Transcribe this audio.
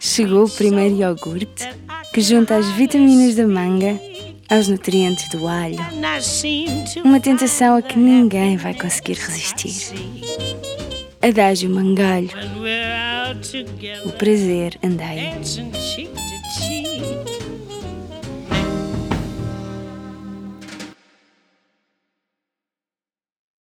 Chegou o primeiro iogurte que junta as vitaminas da manga aos nutrientes do alho. Uma tentação a que ninguém vai conseguir resistir. Adágio mangalho, o prazer anda